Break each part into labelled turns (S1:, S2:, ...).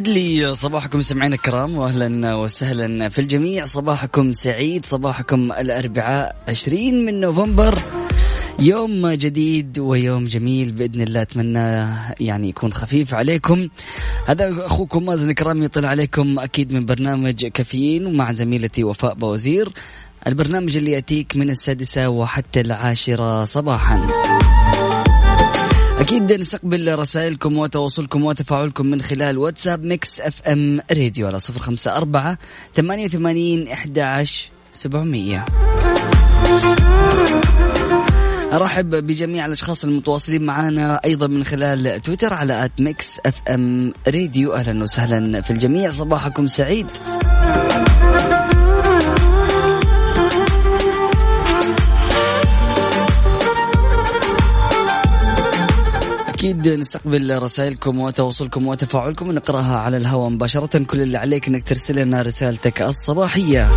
S1: سعد لي صباحكم سمعين الكرام واهلا وسهلا في الجميع. صباحكم سعيد صباحكم الأربعاء 20 من نوفمبر. يوم جديد ويوم جميل بإذن الله أتمنى يعني يكون خفيف عليكم. هذا أخوكم مازن كرام يطلع عليكم أكيد من برنامج كافيين ومع زميلتي وفاء بوزير. البرنامج اللي يأتيك من السادسة وحتى العاشرة صباحا. أكيد نستقبل رسائلكم وتواصلكم وتفاعلكم من خلال واتساب Mix FM Radio على صفر خمسة أربعة ثمانية وثمانين إحدى سبعمية. أرحب بجميع الأشخاص المتواصلين معنا أيضا من خلال تويتر على at Mix FM Radio. أهلا وسهلا في الجميع. صباحكم سعيد. أكيد نستقبل رسائلكم وتواصلكم وتفاعلكم. ونقراها على الهواء مباشرة. كل اللي عليك أنك ترسل لنا رسالتك الصباحية.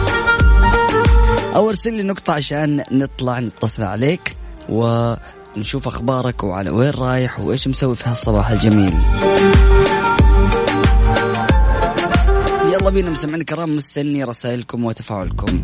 S1: أو ارسل لي نقطة عشان نطلع نتصل عليك ونشوف أخبارك وعلى وين رايح وإيش مسوي في هالصباح الجميل. يلا بينا مستمعين الكرام مستني رسائلكم وتفاعلكم.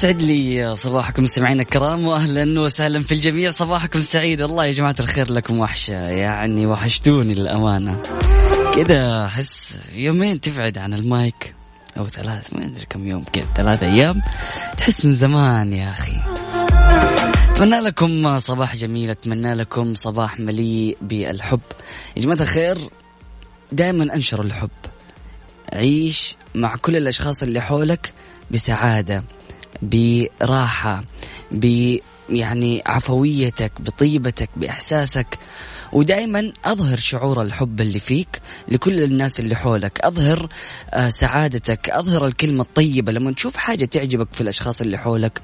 S1: سعد لي صباحكم مستمعينا الكرام واهلا وسهلا في الجميع. صباحكم سعيد. والله يا جماعة الخير لكم وحشة. يعني وحشتوني للأمانة. كذا أحس يومين تبعد عن المايك أو ثلاث ما أدري كم يوم كذا ثلاث أيام. تحس من زمان يا أخي. أتمنى لكم صباح جميل أتمنى لكم صباح مليء بالحب. يا جماعة الخير دائما أنشر الحب. عيش مع كل الأشخاص اللي حولك بسعادة. براحة ب يعني عفويتك بطيبتك بإحساسك. ودائما أظهر شعور الحب اللي فيك لكل الناس اللي حولك. أظهر آه، سعادتك. أظهر الكلمة الطيبة. لما تشوف حاجة تعجبك في الأشخاص اللي حولك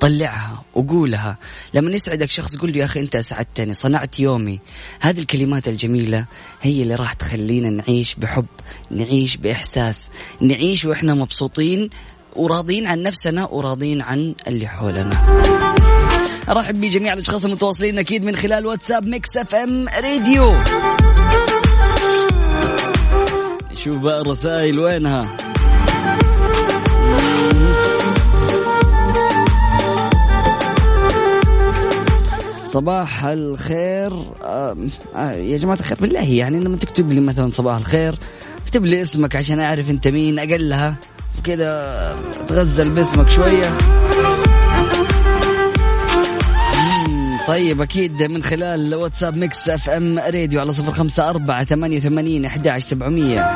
S1: طلعها وقولها. لما يسعدك شخص قول له يا أخي أنت أسعدتني صنعت يومي. هذه الكلمات الجميلة هي اللي راح تخلينا نعيش بحب نعيش بإحساس نعيش وإحنا مبسوطين وراضين عن نفسنا وراضين عن اللي حولنا. ارحب بجميع الأشخاص المتواصلين أكيد من خلال واتساب Mix FM Radio. شوف بقى الرسائل وينها. صباح الخير. آه يا جماعة الخير بالله يعني لما تكتب لي مثلا صباح الخير اكتب لي اسمك عشان أعرف أنت مين أقلها. وكذا تغزل باسمك شوية. طيب أكيد من خلال واتساب Mix FM Radio على صفر خمسة أربعة ثمانية وثمانين أحد سبعمية.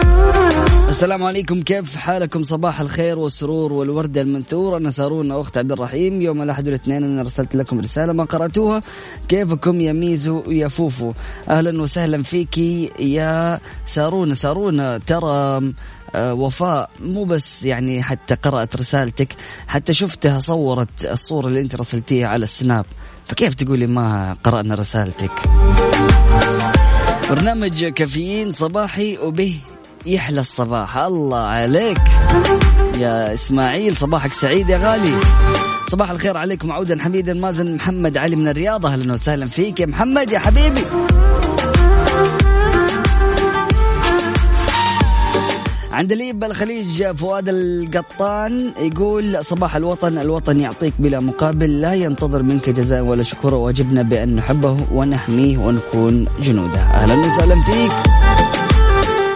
S1: السلام عليكم كيف حالكم؟ صباح الخير والسرور والوردة المنثور. أنا سارونا أخت عبد الرحيم. يوم الأحد والاثنين أنا رسلت لكم رسالة ما قرأتوها. كيفكم يا ميزو ويا فوفو؟ أهلا وسهلا فيكي يا سارونا سارونا ترى وفاء مو بس يعني حتى قرأت رسالتك حتى شفتها صورت الصورة اللي أنت رسلتيها على السناب. فكيف تقولي ما قرأنا رسالتك؟ برنامج كافيين صباحي وبه يحلى الصباح. الله عليك. يا إسماعيل صباحك سعيد يا غالي. صباح الخير عليكم عودا حميدا مازن محمد علي من الرياض. أهلا وسهلا فيك يا محمد يا حبيبي. عندليب الخليج فؤاد القطان يقول صباح الوطن الوطن يعطيك بلا مقابل لا ينتظر منك جزاء ولا شكر واجبنا بأن نحبه ونحميه ونكون جنوده. أهلا وسهلا فيك.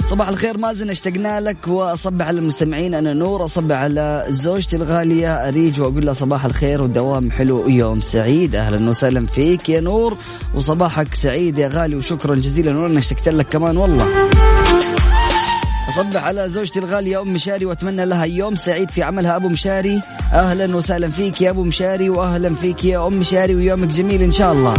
S1: صباح الخير مازن اشتقنا لك واصبح على المستمعين أنا نور اصبح على زوجتي الغالية أريج وأقول لها صباح الخير ودوام حلو ويوم سعيد. أهلا وسهلا فيك يا نور وصباحك سعيد يا غالي وشكرا جزيلا وأنا اشتقت لك كمان والله. اصبح على زوجتي الغالية أم مشاري وأتمنى لها يوم سعيد في عملها. أبو مشاري أهلا وسهلا فيك يا أبو مشاري واهلا فيك يا أم مشاري ويومك جميل إن شاء الله.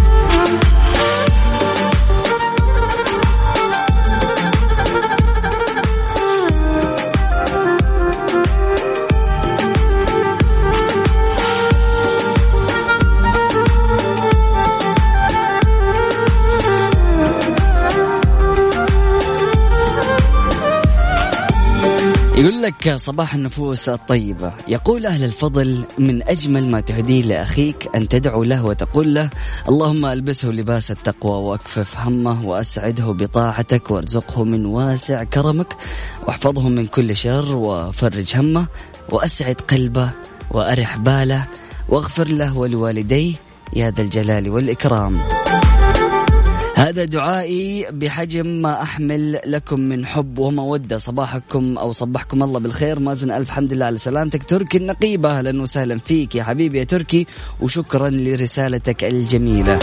S1: يقول لك صباح النفوس الطيبة. يقول أهل الفضل من أجمل ما تهديه لأخيك أن تدعو له وتقول له اللهم ألبسه لباس التقوى وأكفف همه وأسعده بطاعتك وارزقه من واسع كرمك واحفظه من كل شر وفرج همه وأسعد قلبه وأرح باله واغفر له ولوالديه يا ذا الجلال والإكرام. هذا دعائي بحجم ما أحمل لكم من حب ومودة صباحكم أو صبحكم الله بالخير. مازن ألف حمد لله على سلامتك. تركي النقيبة أهلا وسهلا فيك يا حبيبي يا تركي وشكرا لرسالتك الجميلة.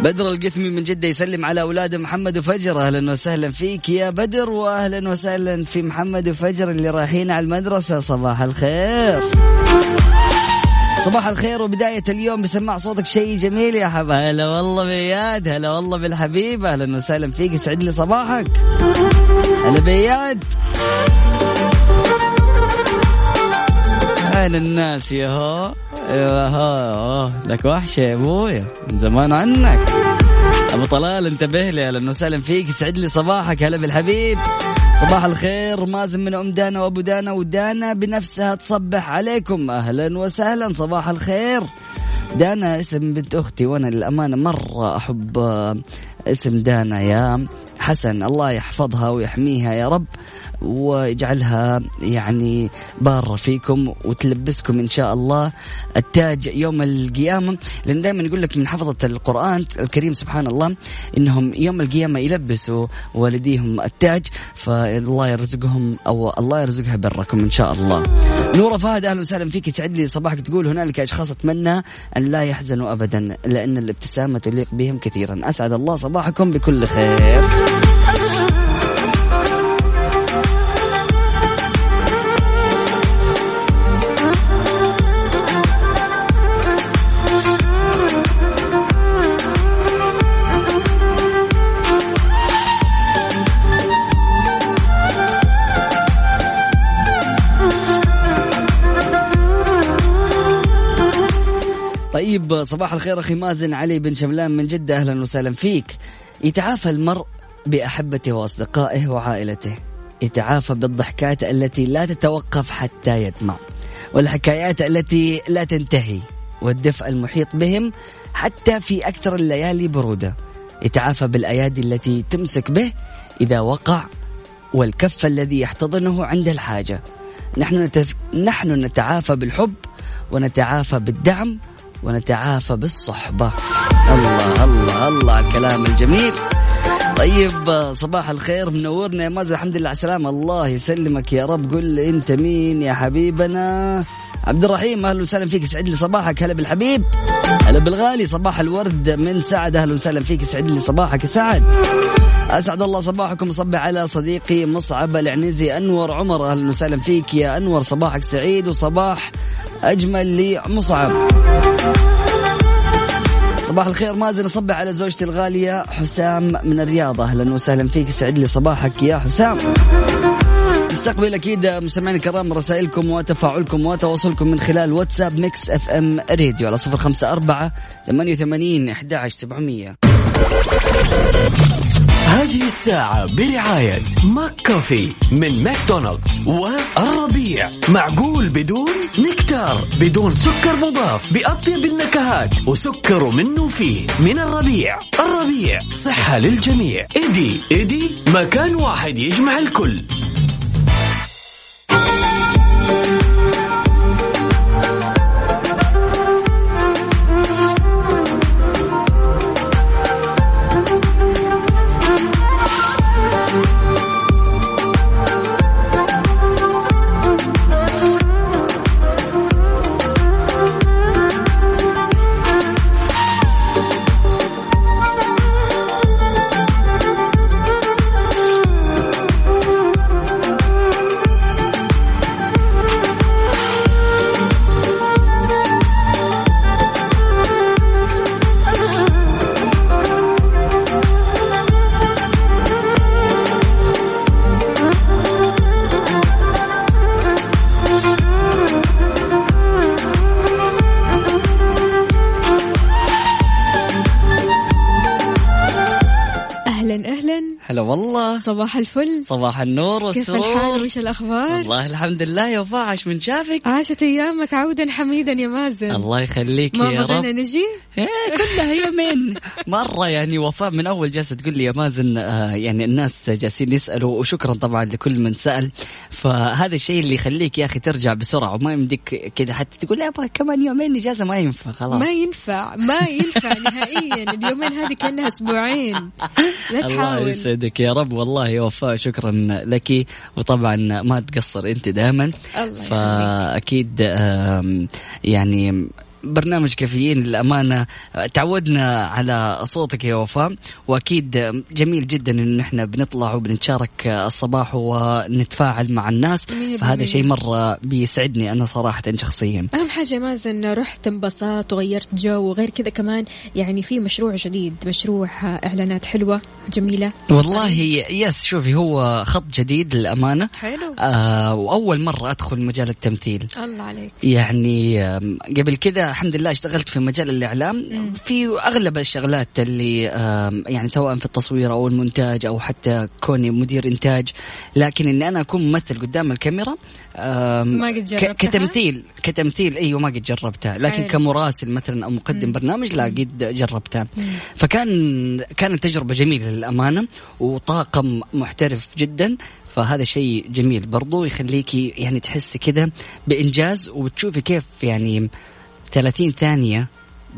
S1: بدر القثمي من جدة يسلم على أولاد محمد وفجر. أهلا وسهلا فيك يا بدر وأهلا وسهلا في محمد وفجر اللي رايحين على المدرسة. صباح الخير. صباح الخير وبداية اليوم بسمع صوتك شيء جميل يا حبا هلا والله بياد هلا والله بالحبيب أهلا وسهلا فيك يسعد لي صباحك. هلا بياد. أين الناس يا هو؟ هو لك وحشة يا أبويا من زمان عنك. أبو طلال انتبه لي أهلا وسهلا فيك يسعد لي صباحك هلا بالحبيب. صباح الخير مازن من أم دانا وأبو دانا ودانا بنفسها تصبح عليكم. أهلا وسهلا صباح الخير. دانا اسم بنت أختي وأنا للأمانة مرة أحب اسم دانا يا حسن. الله يحفظها ويحميها يا رب ويجعلها يعني بارة فيكم وتلبسكم إن شاء الله. التاج يوم القيامة لأن دائما يقول لك من حفظة القرآن الكريم سبحان الله إنهم يوم القيامة يلبسوا والديهم التاج. فالله يرزقهم أو الله يرزقها بركم إن شاء الله. نورة فهد أهلا وسهلا فيك. يسعد لي صباحك تقول هنالك أشخاص أتمنى أن لا يحزنوا أبدا لأن الابتسامة تليق بهم كثيرا. أسعد الله صباحكم بكل خير. طيب صباح الخير أخي مازن علي بن شملان من جدة أهلا وسهلا فيك. يتعافى المرء بأحبته وأصدقائه وعائلته. يتعافى بالضحكات التي لا تتوقف حتى يدمع والحكايات التي لا تنتهي والدفء المحيط بهم حتى في أكثر الليالي برودة. يتعافى بالأيادي التي تمسك به إذا وقع والكف الذي يحتضنه عند الحاجة. نحن نتف... نحن نتعافى بالحب ونتعافى بالدعم ونتعافى بالصحبة. الله الله الله الكلام الجميل. طيب صباح الخير منورنا يا مازن. الحمد لله على السلامة. الله يسلمك يا رب. قل أنت مين يا حبيبنا؟ عبد الرحيم أهلا وسهلا فيك. يسعد لي صباحك هلا بالحبيب. هلا بالغالي صباح الورد من سعد. أهلا وسهلا فيك. يسعد لي صباحك يا سعد. أسعد الله صباحكم. صبح على صديقي مصعب العنزي. أنور عمر أهلا وسهلا فيك يا أنور. صباحك سعيد وصباح أجمل لمصعب. صباح الخير مازن. اصبح على زوجتي الغالية حسام من الرياض. أهلا وسهلا فيك. سعد لي صباحك يا حسام. نستقبل أكيد مستمعينا الكرام رسائلكم وتفاعلكم وتواصلكم من خلال واتساب Mix FM Radio على 054 88 11700
S2: هذه الساعة برعاية McCafé من ماكدونالدز والربيع. معقول بدون نكتار بدون سكر مضاف بأطيب النكهات وسكر منه فيه من الربيع. الربيع صحة للجميع. إيدي إيدي مكان واحد يجمع الكل.
S3: صباح الفل.
S1: صباح النور والسرور.
S3: كيف الحال؟ وش الأخبار؟
S1: والله الحمد لله يا وفاء. عاش من شافك.
S3: عاشت أيامك عودا حميدا يا مازن.
S1: الله يخليك يا رب.
S3: ما نجي؟
S1: إيه كلها يومين. مرة يعني وفاء من أول جالسة تقول لي يا مازن آه يعني الناس جالسين يسألوا وشكرا طبعا لكل من سأل. فهذا الشيء اللي يخليك يا أخي ترجع بسرعة وما يمديك كذا حتى تقول أبغى كمان يومين إجازة ما ينفع خلاص.
S3: ما ينفع ما ينفع نهائيا. اليومين هذه كأنها أسبوعين. لا تحاول.
S1: الله يسعدك يا رب. والله يا وفاء شكرا لك. وطبعا ما تقصر أنت دائما. فأكيد يعني برنامج كافيين للأمانة. تعودنا على صوتك يا وفاء وأكيد جميل جدا إنه إحنا بنطلع وبنتشارك الصباح ونتفاعل مع الناس. فهذا شيء مرة بيسعدني أنا صراحة شخصيا.
S3: أهم حاجة مازن رحت انبسطت وغيرت جو وغير كذا كمان يعني في مشروع جديد مشروع إعلانات حلوة جميلة.
S1: والله يس شوفي هو خط جديد للأمانة.
S3: حلو.
S1: آه وأول مرة أدخل مجال التمثيل.
S3: الله عليك.
S1: يعني قبل كذا الحمد لله اشتغلت في مجال الإعلام. في أغلب الشغلات اللي يعني سواء في التصوير أو المونتاج أو حتى كوني مدير إنتاج لكن إني أنا أكون ممثل قدام الكاميرا
S3: ما قد جربتها؟
S1: كتمثيل كتمثيل أيوه ما قد جربتها. لكن عين. كمراسل مثلا أو مقدم مم. برنامج لا قد جربتها. مم. فكان كانت تجربة جميلة للأمانة وطاقم محترف جدا. فهذا شيء جميل برضو يخليكي يعني تحسي كذا بإنجاز وتشوفي كيف يعني 30 ثانية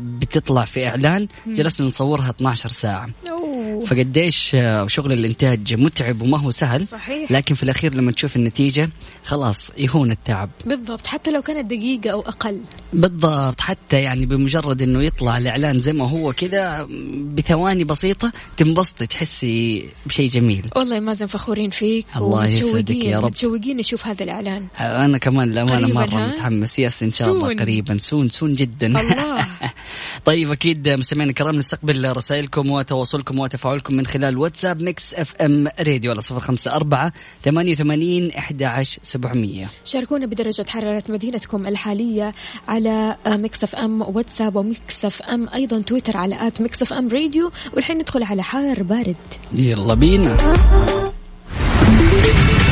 S1: بتطلع في إعلان جلسنا نصورها 12 ساعة. أوه. فقديش آه، شغل الإنتاج متعب وما هو سهل
S3: صحيح.
S1: لكن في الأخير لما تشوف النتيجة خلاص يهون التعب.
S3: بالضبط حتى لو كانت دقيقة أو أقل.
S1: بالضبط حتى يعني بمجرد إنه يطلع الإعلان زي ما هو كذا بثواني بسيطة تنبسطي تحسي بشيء جميل.
S3: والله يا مازن فخورين فيك
S1: الله يسعدك يا رب.
S3: متشوقين نشوف هذا الإعلان.
S1: أنا كمان للأمانة مره متحمس. yes إن شاء الله قريبا. soon soon جدا.
S3: الله.
S1: طيب أكيد مستمعينا الكرام نستقبل رسائلكم وتواصلكم وتفاعلكم من خلال واتساب Mix FM Radio على صفر خمسة أربعة ثمانية وثمانين أحد عشر سبعمية.
S3: شاركونا بدرجة حرارة مدينتكم الحالية على Mix FM واتساب و Mix FM أيضا تويتر على at Mix FM Radio والحين ندخل على حار بارد.
S1: يلا بينا.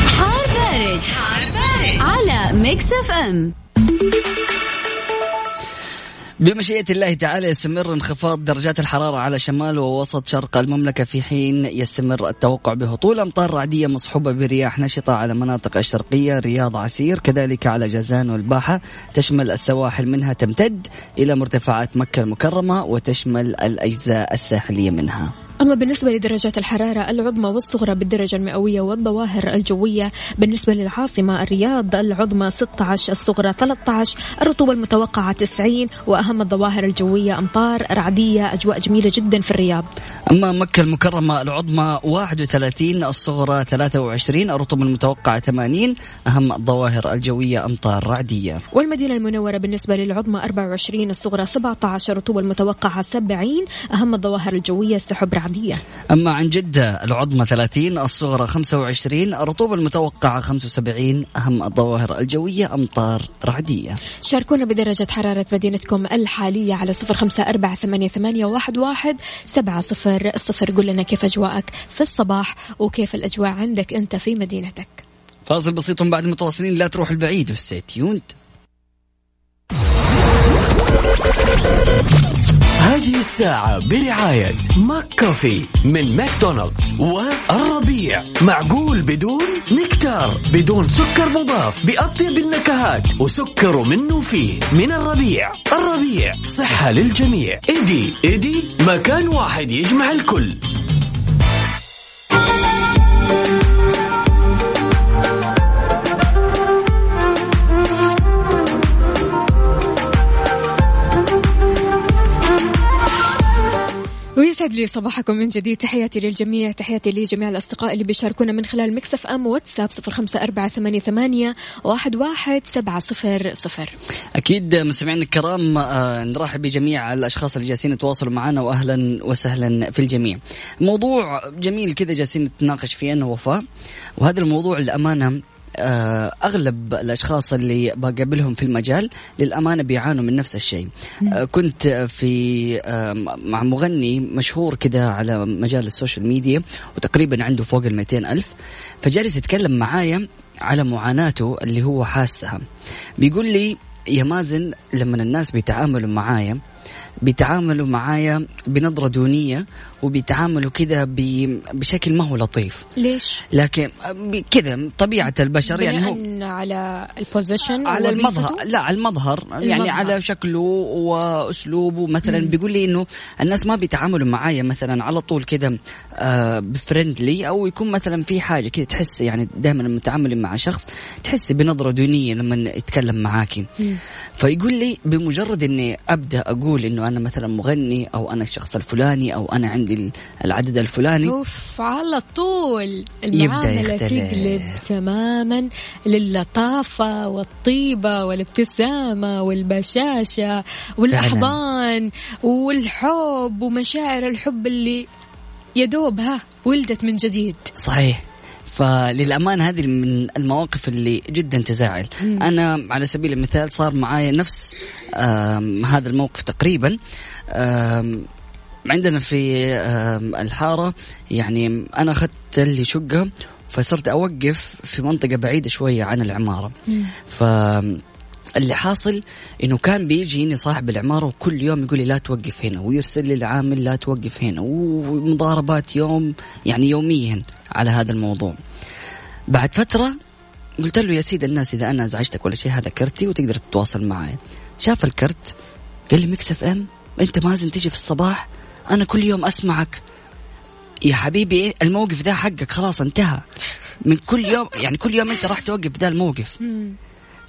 S4: حار بارد, حار بارد. على Mix FM.
S1: بمشيئة الله تعالى يستمر انخفاض درجات الحرارة على شمال ووسط شرق المملكة في حين يستمر التوقع بهطول أمطار رعدية مصحوبة برياح نشطة على مناطق الشرقية رياض عسير. كذلك على جازان والباحة تشمل السواحل منها تمتد إلى مرتفعات مكة المكرمة وتشمل الأجزاء الساحلية منها.
S3: أما بالنسبة لدرجات الحرارة العظمى والصغرى بالدرجة المئوية والظواهر الجوية بالنسبة للعاصمة الرياض العظمى 16 الصغرى 13 الرطوبة المتوقعة 90 وأهم الظواهر الجوية أمطار رعدية أجواء جميلة جدا في الرياض.
S1: أما مكة المكرمة العظمى 31 الصغرى 23 الرطوبة المتوقعة 80 أهم الظواهر الجوية أمطار رعدية.
S3: والمدينة المنورة بالنسبة للعظمى 24 الصغرى 17 الرطوبة المتوقعة 70 أهم الظواهر الجوية سحب رعدية.
S1: أما عن جدة العظمى 30 الصغرى 25 الرطوبة المتوقعة 75 أهم الظواهر الجوية أمطار رعدية.
S3: شاركونا بدرجة حرارة مدينتكم الحالية على صفر خمسة أربعة ثمانية, ثمانية واحد, واحد سبعة صفر صفر. قل لنا كيف أجواءك في الصباح وكيف الأجواء عندك أنت في مدينتك.
S1: فاصل بسيط بعد متواصلين لا تروح البعيد و stay tuned
S2: هذه الساعة برعاية McCafé من ماكدونالدز والربيع. معقول بدون نكتار بدون سكر مضاف. بأطيب النكهات وسكر منه فيه. من الربيع. الربيع صحة للجميع. إيدي إيدي مكان واحد يجمع الكل.
S3: ويسعد لي صباحكم من جديد. تحياتي للجميع تحياتي لجميع الأصدقاء اللي بيشاركونا من خلال مكسف أم واتساب صفر خمسة أربعة ثمانية, ثمانية واحد, واحد سبعة صفر صفر.
S1: أكيد مستمعينا الكرام آه، نرحب بجميع الأشخاص اللي جالسين يتواصلوا معنا وأهلا وسهلا في الجميع. موضوع جميل كذا جالسين نتناقش فيه أنا وفاء. وهذا الموضوع الأمانة أغلب الأشخاص اللي بقابلهم في المجال للأمانة بيعانوا من نفس الشيء. آه، كنت في آه، مع مغني مشهور كده على مجال ال social media وتقريبا عنده فوق ال ألف. فجالس يتكلم معايا على معاناته اللي هو حاسها. بيقول لي يا مازن لما الناس بيتعاملوا معايا بيتعاملوا معايا بنظرة دونية وبيتعاملوا كذا بشكل ما هو لطيف.
S3: ليش؟
S1: لكن كذا طبيعة البشر يعني
S3: هو على ال position
S1: على المظهر. لا على المظهر, المظهر. يعني على شكله وأسلوبه. مثلا مم. بيقول لي إنه الناس ما بيتعاملوا معايا مثلا على طول كذا آه ب friendly أو يكون مثلا في حاجة كذا تحس يعني دائما لما تتعاملي مع شخص تحسي بنظرة دونية لما يتكلم معاكي فيقول لي بمجرد إني أبدأ أقول إنه أنا مثلا مغني أو أنا الشخص الفلاني أو أنا عندي العدد الفلاني.
S3: اوف على طول المعاملة تقلب تماما للطافه والطيبة والابتسامة والبشاشة والأحضان والحب ومشاعر الحب اللي يدوب ها ولدت من جديد.
S1: صحيح. فللأمانة هذه من المواقف اللي جدا تزعل. مم. أنا على سبيل المثال صار معايا نفس هذا الموقف تقريبا عندنا في الحارة يعني أنا أخذت لي شقة فصرت أوقف في منطقة بعيدة شوية عن العمارة. مم. ف اللي حاصل إنه كان بيجيني صاحب العمارة وكل يوم يقول لي لا توقف هنا ويرسل لي العامل لا توقف هنا ومضاربات يوم يعني يوميا على هذا الموضوع. بعد فترة قلت له يا سيد الناس إذا أنا أزعجتك ولا شيء هذا كرتي وتقدر تتواصل معي. شاف الكرت قال لي Mix FM أنت مازن تيجي في الصباح أنا كل يوم أسمعك. يا حبيبي الموقف ده حقك خلاص انتهى. من كل يوم يعني كل يوم أنت راح توقف ذا الموقف.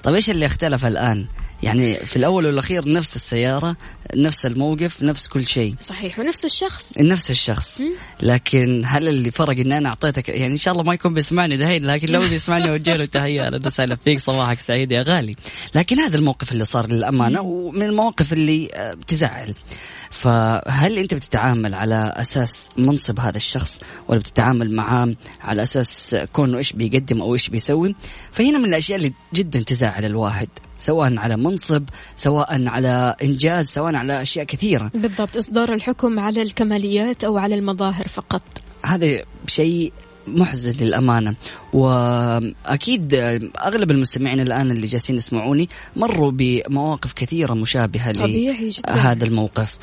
S1: طيب إيش اللي اختلف الآن؟ يعني في الأول والأخير نفس السيارة، نفس الموقف، نفس كل شيء.
S3: صحيح ونفس الشخص.
S1: نفس الشخص، لكن هل اللي فرق ان أنا أعطيتك يعني إن شاء الله ما يكون بيسمعني دهين لكن لو بيسمعني أوجه له تحية أهلا وسهلا فيك صباحك سعيد يا غالي. لكن هذا الموقف اللي صار للأمانة ومن المواقف اللي آه، تزعل. فهل أنت بتتعامل على أساس منصب هذا الشخص ولا بتتعامل معاه على أساس كونه إيش بيقدم أو إيش بيسوي فهنا من الأشياء اللي جدا تزعل الواحد سواء على منصب سواء على إنجاز سواء على أشياء كثيرة.
S3: بالضبط إصدار الحكم على الكماليات أو على المظاهر فقط.
S1: هذا شيء محزن للأمانة. وأكيد أغلب المستمعين الآن اللي جالسين يسمعوني مروا بمواقف كثيرة مشابهة لهذا الموقف.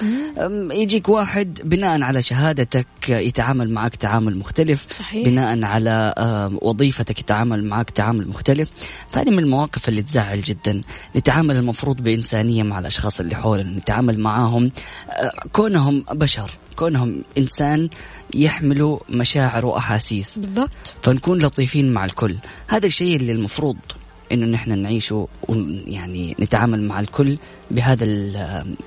S1: يجيك واحد بناء على شهادتك يتعامل معك تعامل مختلف
S3: صحيح.
S1: بناء على وظيفتك يتعامل معك تعامل مختلف. فهذه من المواقف اللي تزعل جدا. نتعامل المفروض بإنسانية مع الأشخاص اللي حولنا نتعامل معاهم. كونهم بشر كونهم إنسان يحملوا مشاعر وأحاسيس.
S3: بالضبط.
S1: فنكون لطيفين مع الكل. هذا الشيء اللي المفروض إنه نحن نعيشه ويعني نتعامل مع الكل بهذا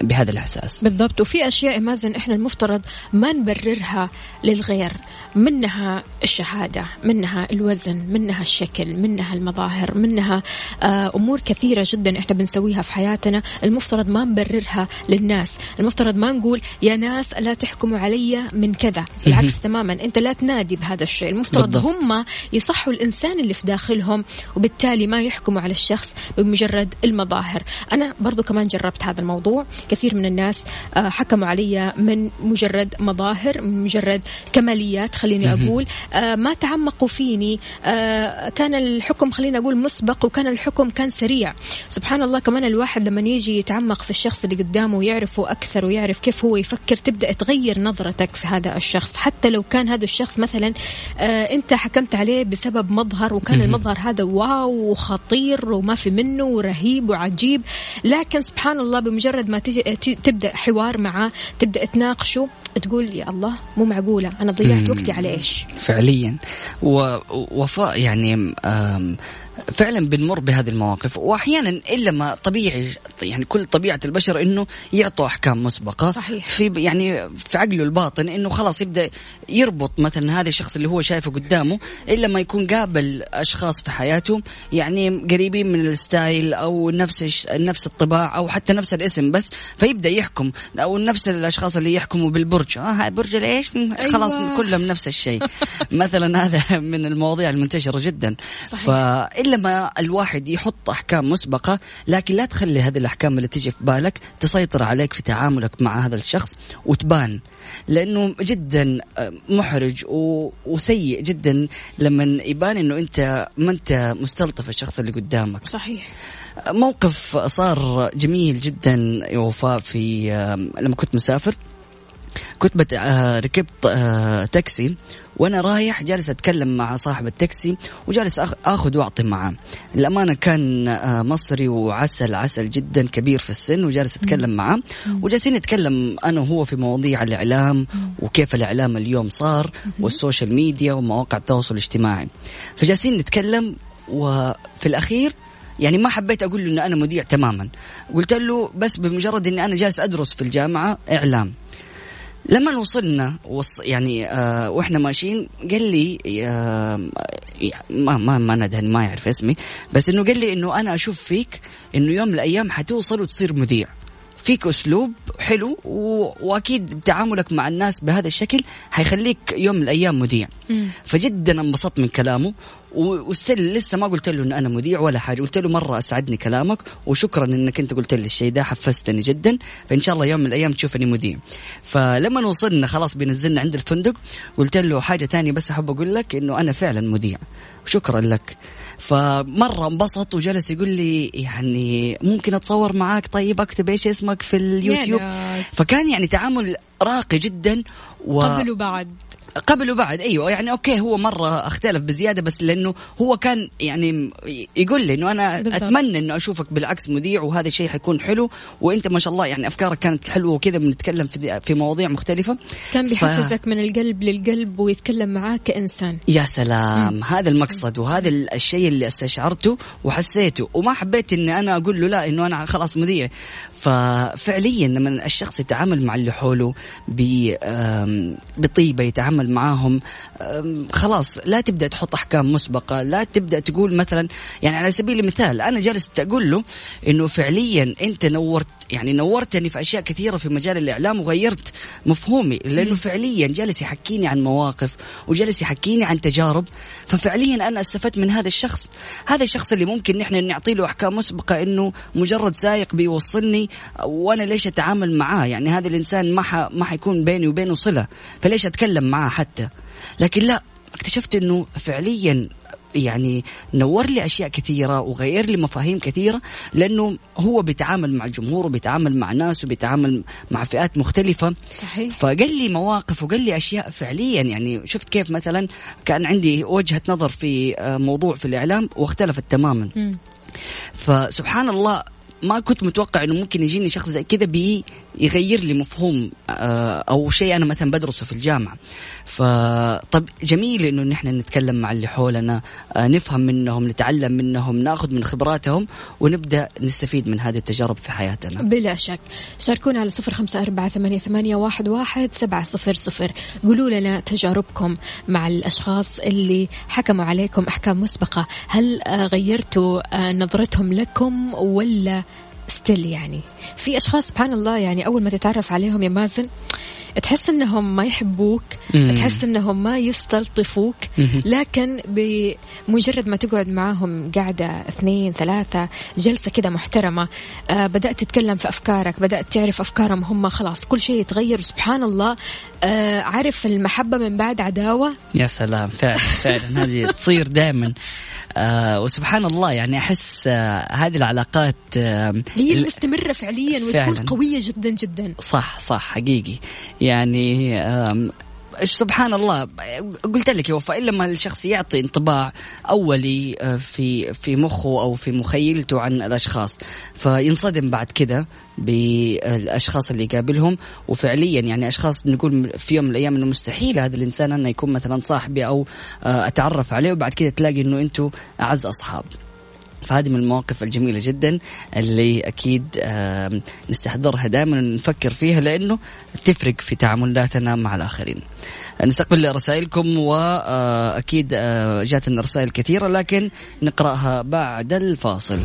S1: بهذا الإحساس.
S3: بالضبط. وفي أشياء مازن إحنا المفترض ما نبررها للغير منها الشهادة منها الوزن منها الشكل منها المظاهر منها آه، أمور كثيرة جدا إحنا بنسويها في حياتنا. المفترض ما نبررها للناس. المفترض ما نقول يا ناس لا تحكموا علي من كذا. بالعكس تماما. أنت لا تنادي بهذا الشيء. المفترض بالضبط. هم يصحوا الإنسان اللي في داخلهم وبالتالي ما يحكموا على الشخص بمجرد المظاهر. أنا برضو كمان جربت هذا الموضوع. كثير من الناس آه، حكموا علي من مجرد مظاهر من مجرد كماليات خليني أقول. آه، ما تعمقوا فيني. آه، كان الحكم خليني أقول مسبق وكان الحكم كان سريع. سبحان الله كمان الواحد لما يجي يتعمق في الشخص اللي قدامه ويعرفه أكثر ويعرف كيف هو يفكر تبدأ تغير نظرتك في هذا الشخص. حتى لو كان هذا الشخص مثلا أنت حكمت عليه بسبب مظهر وكان المظهر هذا واو وخطير وما في منه ورهيب وعجيب. لكن سبحان الله بمجرد ما تجي تبدأ حوار معه تبدأ تناقشه تقول يا الله مو معقولة أنا ضيعت وقتي على إيش؟
S1: فعليا. ووفاء يعني فعلا بنمر بهذه المواقف. واحيانا إلا ما طبيعي يعني كل طبيعة البشر إنه يعطوا أحكام مسبقة.
S3: صحيح.
S1: في يعني في عقله الباطن إنه خلاص يبدأ يربط مثلا هذا الشخص اللي هو شايفه قدامه إلا ما يكون قابل أشخاص في حياته يعني قريبين من الستايل أو نفس نفس الطباع أو حتى نفس الاسم بس فيبدأ يحكم. أو نفس الأشخاص اللي يحكموا بالبرج. آه برج ليش خلاص أيوة. كلهم نفس الشيء. مثلا هذا من المواضيع المنتشرة جدا. صحيح. الا ما الواحد يحط أحكام مسبقة لكن لا تخلي هذه الأحكام اللي تجي في بالك تسيطر عليك في تعاملك مع هذا الشخص وتبان. لأنه جدا آه، محرج وسيء جدا لما يبان إنه أنت ما أنت مستلطف الشخص اللي قدامك.
S3: صحيح.
S1: موقف صار جميل جدا يا وفاء في آه، لما كنت مسافر. كنت بت... آه، ركبت تاكسي وأنا رايح جالس أتكلم مع صاحب التاكسي وجالس آخذ وأعطي معاه. الأمانة كان آه، مصري وعسل عسل جدا كبير في السن وجالس أتكلم معاه وجالسين نتكلم أنا وهو في مواضيع الإعلام وكيف الإعلام اليوم صار وال social media ومواقع التواصل الاجتماعي. فجالسين نتكلم وفي الأخير يعني ما حبيت أقول له إن أنا مذيع تماما. قلت له بس بمجرد اني أنا جالس أدرس في الجامعة إعلام. لما وصلنا وص يعني آه وإحنا ماشيين قال لي آه ما ما ما ندهن ما يعرف اسمي بس إنه قال لي إنه أنا أشوف فيك إنه يوم من الأيام حتوصل وتصير مذيع. فيك أسلوب حلو و... وأكيد تعاملك مع الناس بهذا الشكل حيخليك يوم من الأيام مذيع. فجدا انبسطت من كلامه والسل لسه ما قلت له انه أنا مذيع ولا حاجة. قلت له مرة أسعدني كلامك وشكرا إنك أنت قلت لي الشيء ده حفزتني جدا. فإن شاء الله يوم من الأيام تشوفني مذيع. فلما وصلنا خلاص بينزلنا عند الفندق قلت له حاجة ثانية بس أحب أقول لك إنه أنا فعلا مذيع. شكرا لك. فمرة انبسط وجلس يقول لي يعني ممكن أتصور معاك طيب أكتب إيش اسمك في اليوتيوب؟ فكان يعني تعامل راقي جدا
S3: و... قبل وبعد.
S1: قبل وبعد. أيوه يعني أوكي هو مرة أختلف بزيادة بس لأنه هو كان يعني يقول لي إنه أنا بالضبط. أتمنى إنه أشوفك بالعكس مذيع وهذا الشيء حيكون حلو وأنت ما شاء الله يعني أفكارك كانت حلوة وكذا بنتكلم في في مواضيع مختلفة.
S3: كان بيحفزك ف... من القلب للقلب ويتكلم معاك كإنسان.
S1: يا سلام. م. هذا المقصد وهذا الشيء اللي استشعرته وحسيته. وما حبيت إني أنا أقول له لا إنه أنا خلاص مذيع. ففعليا لما الشخص يتعامل مع اللي حوله بطيبة يتعامل معاهم خلاص لا تبدأ تحط أحكام مسبقة لا تبدأ تقول مثلا يعني على سبيل المثال أنا جالس أقول له إنه فعليا أنت نورت يعني نورتني في أشياء كثيرة في مجال الإعلام وغيرت مفهومي لأنه فعليا جالس يحكيني عن مواقف وجالس يحكيني عن تجارب. ففعليا أنا استفدت من هذا الشخص. هذا الشخص اللي ممكن نحن نعطي له أحكام مسبقة إنه مجرد سايق بيوصلني وأنا ليش اتعامل معاه؟ يعني هذا الإنسان ما ما حيكون بيني وبينه صلة. فليش أتكلم معاه حتى؟ لكن لا اكتشفت إنه فعليا يعني نور لي أشياء كثيرة وغير لي مفاهيم كثيرة لأنه هو بيتعامل مع الجمهور وبيتعامل مع ناس وبيتعامل مع فئات مختلفة.
S3: صحيح.
S1: فقال لي مواقف وقال لي أشياء فعليا. يعني شفت كيف مثلا كان عندي وجهة نظر في آه، موضوع في الإعلام واختلفت تماما. م. فسبحان الله ما كنت متوقع إنه ممكن يجيني شخص زي كذا بيغير لي مفهوم آه، أو شيء أنا مثلا بدرسه في الجامعة. فطب جميل إنه نحن نتكلم مع اللي حولنا آه، نفهم منهم نتعلم منهم ناخذ من خبراتهم ونبدأ نستفيد من هذه التجارب في حياتنا.
S3: بلا شك. شاركونا على صفر خمسة أربعة ثمانية, ثمانية واحد, واحد سبعة صفر صفر. قولوا لنا تجاربكم مع الأشخاص اللي حكموا عليكم أحكام مسبقة. هل آه، غيرتوا نظرتهم لكم ولا ستيل يعني. في أشخاص سبحان الله يعني أول ما تتعرف عليهم يا مازن تحس إنهم ما يحبوك مم. تحس إنهم ما يستلطفوك لكن بمجرد ما تقعد معاهم قاعدة اثنين ثلاثة جلسة كذا محترمة آه بدأت تتكلم في أفكارك بدأت تعرف أفكارهم هم خلاص كل شيء يتغير. سبحان الله آه عارف المحبة من بعد عداوة؟
S1: يا سلام فعلا فعلا. هذه تصير دائما. آه وسبحان الله يعني أحس آه هذه العلاقات
S3: آه هي المستمرة فعليا وتكون قوية جدا جدا.
S1: صح صح حقيقي. يعني سبحان الله قلت لك يا وفاء لما الشخص يعطي انطباع أولي آه، في في مخه أو في مخيلته عن الأشخاص. فينصدم بعد كذا بالأشخاص اللي يقابلهم. وفعليا يعني أشخاص نقول في يوم من الأيام إنه مستحيل هذا الإنسان انه يكون مثلا صاحبي أو آه، أتعرف عليه. وبعد كذا تلاقي إنه أنتم أعز أصحاب. فهذه من المواقف الجميلة جدا اللي أكيد نستحضرها دائما نفكر فيها لأنه تفرق في تعاملاتنا مع الآخرين. نستقبل رسائلكم وأكيد آه، جاتنا رسائل كثيرة لكن نقرأها بعد الفاصل.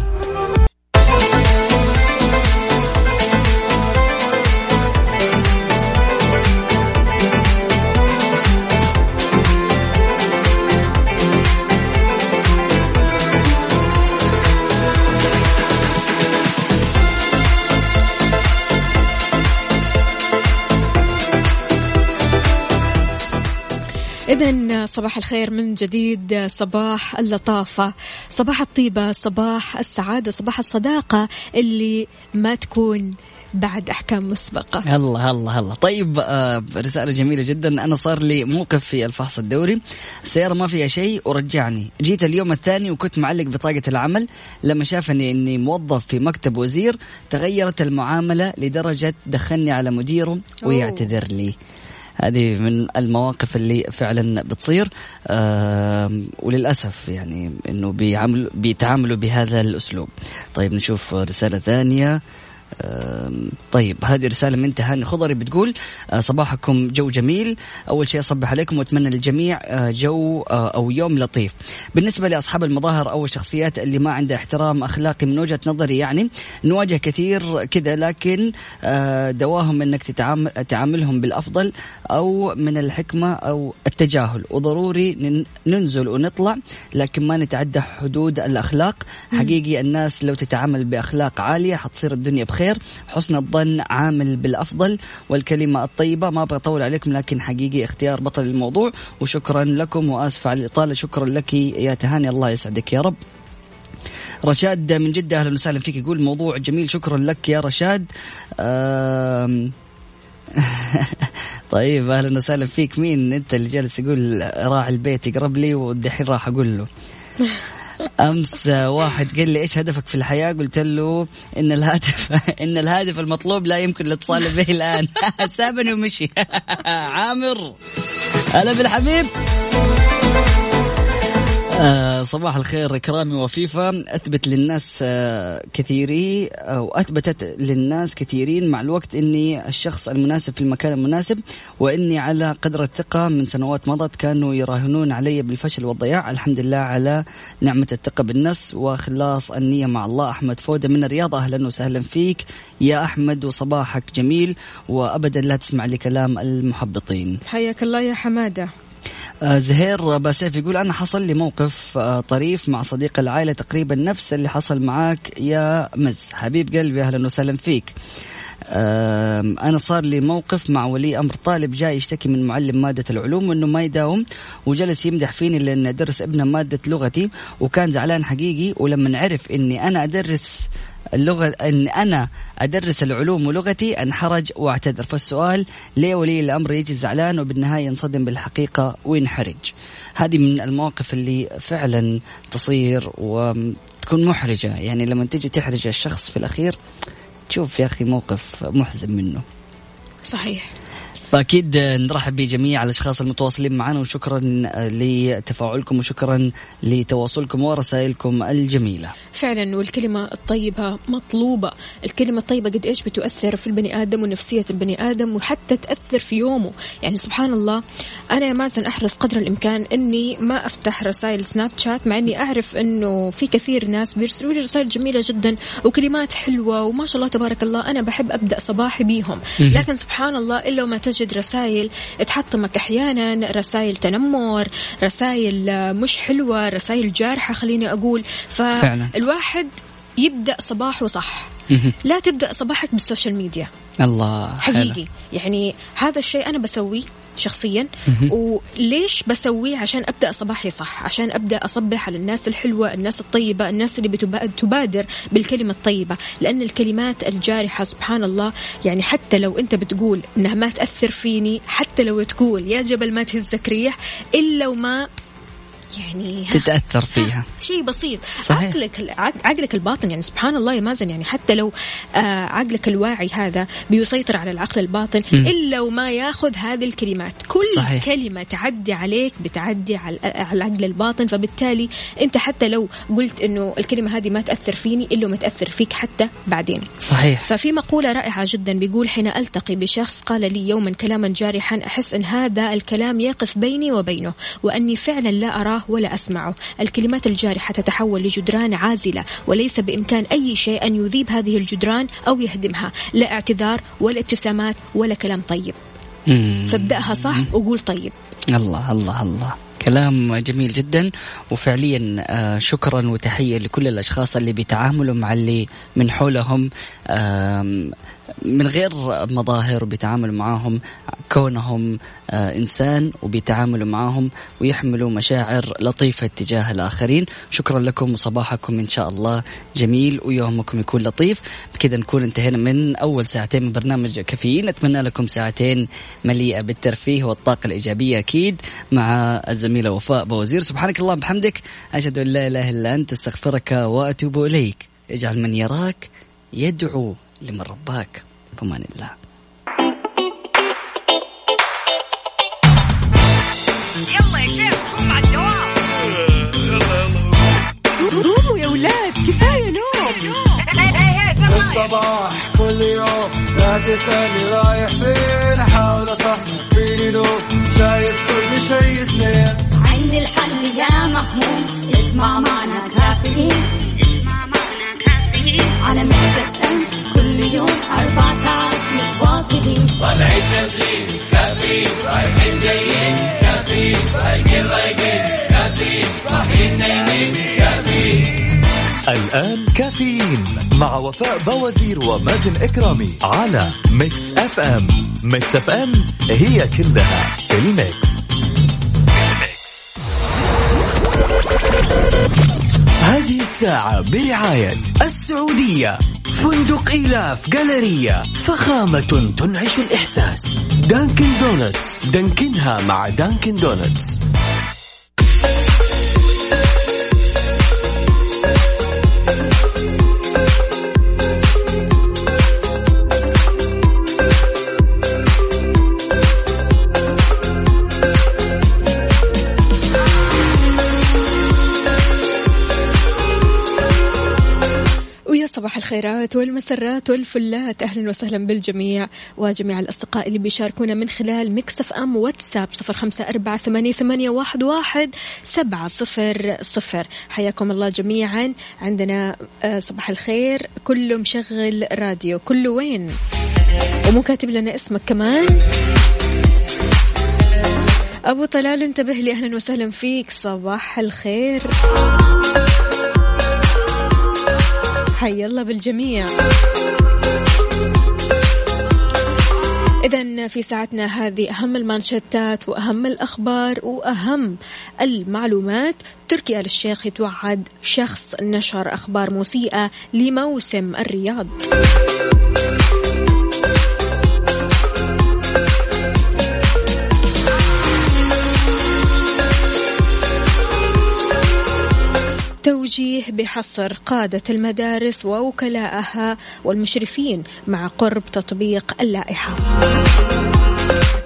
S3: إذا صباح الخير من جديد صباح اللطافة صباح الطيبة صباح السعادة صباح الصداقة اللي ما تكون بعد أحكام مسبقة.
S1: الله الله الله طيب آه رسالة جميلة جدا. أنا صار لي موقف في الفحص الدوري. السيارة ما فيها شيء ورجعني. جيت اليوم الثاني وكنت معلق بطاقة العمل. لما شافني إني موظف في مكتب وزير تغيرت المعاملة لدرجة دخلني على مديره ويعتذر لي. هذه من المواقف اللي فعلا بتصير. وللأسف يعني إنه بيعملوا بيتعاملوا بهذا الأسلوب. طيب نشوف رسالة ثانية. طيب هذه رسالة من تهاني خضري بتقول آه، صباحكم جو جميل. أول شيء أصبح عليكم وأتمنى للجميع آه، جو آه، أو يوم لطيف. بالنسبة لأصحاب المظاهر أو الشخصيات اللي ما عندها احترام أخلاقي من وجهة نظري يعني نواجه كثير كذا لكن دواهم أنك تتعامل تعاملهم بالأفضل أو من الحكمة أو التجاهل. وضروري ننزل ونطلع لكن ما نتعدى حدود الأخلاق. حقيقي الناس لو تتعامل بأخلاق عالية حتصير الدنيا بخير. الخير. حسن الظن عامل بالأفضل والكلمة الطيبة. ما أبغى أطول عليكم لكن حقيقي اختيار بطل الموضوع. وشكرا لكم وآسف على الإطالة. شكرا لك يا تهاني. الله يسعدك يا رب. رشاد من جدة أهلا وسهلا فيك. يقول موضوع جميل. شكرا لك يا رشاد. طيب أهلا وسهلا فيك. مين؟ أنت اللي جالس يقول راعي البيت يقرب لي والدحين راح أقول له. أمس واحد قال لي إيش هدفك في الحياة؟ قلت له إن الهدف إن الهدف المطلوب لا يمكن الاتصال به الآن. سابني ومشي. عامر. هلا بالحبيب. آه صباح الخير كرامي وفيفا. أثبت للناس آه كثيري أو أثبتت للناس كثيرين مع الوقت إني الشخص المناسب في المكان المناسب وإني على قدر الثقة من سنوات مضت كانوا يراهنون علي بالفشل والضياع. الحمد لله على نعمة الثقة بالنفس وإخلاص النية مع الله. أحمد فودة من الرياض أهلا وسهلا فيك. يا أحمد وصباحك جميل وابدا لا تسمع لكلام المحبطين.
S3: حياك الله يا حمادة.
S1: آه، زهير باسيف يقول أنا حصل لي موقف آه، طريف مع صديق العائلة تقريبا نفس اللي حصل معاك يا مز. حبيب قلبي أهلا وسهلا فيك. أنا صار لي موقف مع ولي أمر طالب جاي يشتكي من معلم مادة العلوم وإنه ما يداوم وجلس يمدح فيني لأن أدرس ابنه مادة لغتي وكان زعلان حقيقي ولما عرف إني أنا أدرس اللغة أن أنا أدرس العلوم ولغتي أنحرج وأعتذر. فالسؤال ليه ولي الأمر يجي زعلان وبالنهاية ينصدم بالحقيقة وينحرج؟ هذه من المواقف اللي فعلا تصير وتكون محرجة. يعني لما تجي تحرج الشخص في الأخير تشوف يا أخي موقف محزن منه.
S3: صحيح.
S1: فأكيد نرحب بجميع الأشخاص المتواصلين معنا وشكرا لتفاعلكم وشكرا لتواصلكم ورسائلكم الجميلة.
S3: فعلا والكلمة الطيبة مطلوبة، الكلمة الطيبة قد إيش بتؤثر في البني آدم ونفسية البني آدم وحتى تأثر في يومه، يعني سبحان الله أنا يا مازن احرص قدر الإمكان إني ما أفتح رسائل سناب شات مع إني أعرف إنه في كثير ناس بيرسلوا لي رسائل جميلة جدا وكلمات حلوة وما شاء الله تبارك الله أنا بحب أبدأ صباحي بيهم، لكن سبحان الله إلا وما تجد رسائل تحطمك أحيانا رسائل تنمر رسائل مش حلوة رسائل جارحة خليني أقول. فالواحد يبدأ صباحه صح. لا تبدأ صباحك بالسوشيال ميديا.
S1: الله
S3: حقيقي. حلو. يعني هذا الشيء أنا بسويه شخصيا. وليش بسويه؟ عشان أبدأ صباحي صح. عشان أبدأ أصبح على الناس الحلوة الناس الطيبة الناس اللي بتبادر بالكلمة الطيبة. لأن الكلمات الجارحة سبحان الله يعني حتى لو أنت بتقول إنها ما تأثر فيني حتى لو تقول يا جبل ما تهزك ريح إلا وما يعني
S1: تتأثر فيها
S3: شيء بسيط صحيح. عقلك عقلك الباطن يعني سبحان الله يا مازن يعني حتى لو آه عقلك الواعي هذا بيسيطر على العقل الباطن م. إلا وما ياخذ هذه الكلمات كل صحيح. كلمة تعدي عليك بتعدي على العقل الباطن فبالتالي أنت حتى لو قلت إنه الكلمة هذه ما تأثر فيني إلا ما تأثر فيك حتى بعدين
S1: صحيح
S3: ففي مقولة رائعة جدا بيقول حين ألتقي بشخص قال لي يوما كلاما جارحا أحس أن هذا الكلام يقف بيني وبينه وأني فعلا لا أراه ولا أسمعه. الكلمات الجارحة تتحول لجدران عازلة وليس بإمكان أي شيء أن يذيب هذه الجدران أو يهدمها. لا اعتذار ولا ابتسامات ولا كلام طيب. فابدأها صح وقول طيب.
S1: الله الله الله. كلام جميل جدا. وفعليا آه، شكرا وتحية لكل الأشخاص اللي بيتعاملوا مع اللي من حولهم. من غير مظاهر وبيتعاملوا معاهم كونهم آه إنسان وبيتعاملوا معاهم ويحملوا مشاعر لطيفة تجاه الآخرين. شكرا لكم وصباحكم إن شاء الله جميل ويومكم يكون لطيف. بكذا نكون انتهينا من أول ساعتين من برنامج كافيين. أتمنى لكم ساعتين مليئة بالترفيه والطاقة الإيجابية أكيد مع الزميلة وفاء بوزير سبحانك اللهم بحمدك. أشهد أن لا إله إلا أنت أستغفرك وأتوب إليك. اجعل من يراك يدعو. لمن رباك فمان الله.
S5: يلا يا شيخ قوم على الدوام
S6: قوموا يا ولاد كفاية نوم.
S7: الصباح كل يوم لا تسألني رايح فين أحاول أصحصح فيني لو شايف كل شيء سنين
S4: عندي الحل يا محمود اسمع معنا كافيين. على مكتب كل يوم أربع ساعات متواصلين.
S8: طالعين نازلين كافيين رايحين جايين كافيين رايقين رايقين كافيين صاحيين نايمين كافيين
S2: الآن كافيين مع وفاء باوزير ومازن إكرامي على Mix FM. Mix FM هي كلها ال mix. هذه الساعة برعاية السعودية. فندق إيلاف Galleria فخامة تنعش الإحساس. Dunkin' Donuts. دانكنها مع Dunkin'
S3: Donuts. الخيرات والمسرات والفلات. أهلا وسهلا بالجميع وجميع الأصدقاء اللي بيشاركونا من خلال مكسف أم واتساب صفر خمسة أربعة ثمانية, ثمانية واحد, واحد سبعة صفر صفر. حياكم الله جميعا. عندنا آه، صباح الخير. كله مشغل راديو. كله وين؟ ومو كاتب لنا اسمك كمان؟ أبو طلال انتبه لي. أهلا وسهلا فيك. صباح الخير. حي الله بالجميع. إذا في ساعتنا هذه أهم المانشيتات وأهم الأخبار وأهم المعلومات. تركي آل الشيخ يتوعد شخص نشر أخبار مسيئة لموسم الرياض. توجيه بحصر قادة المدارس ووكلائها والمشرفين مع قرب تطبيق اللائحة.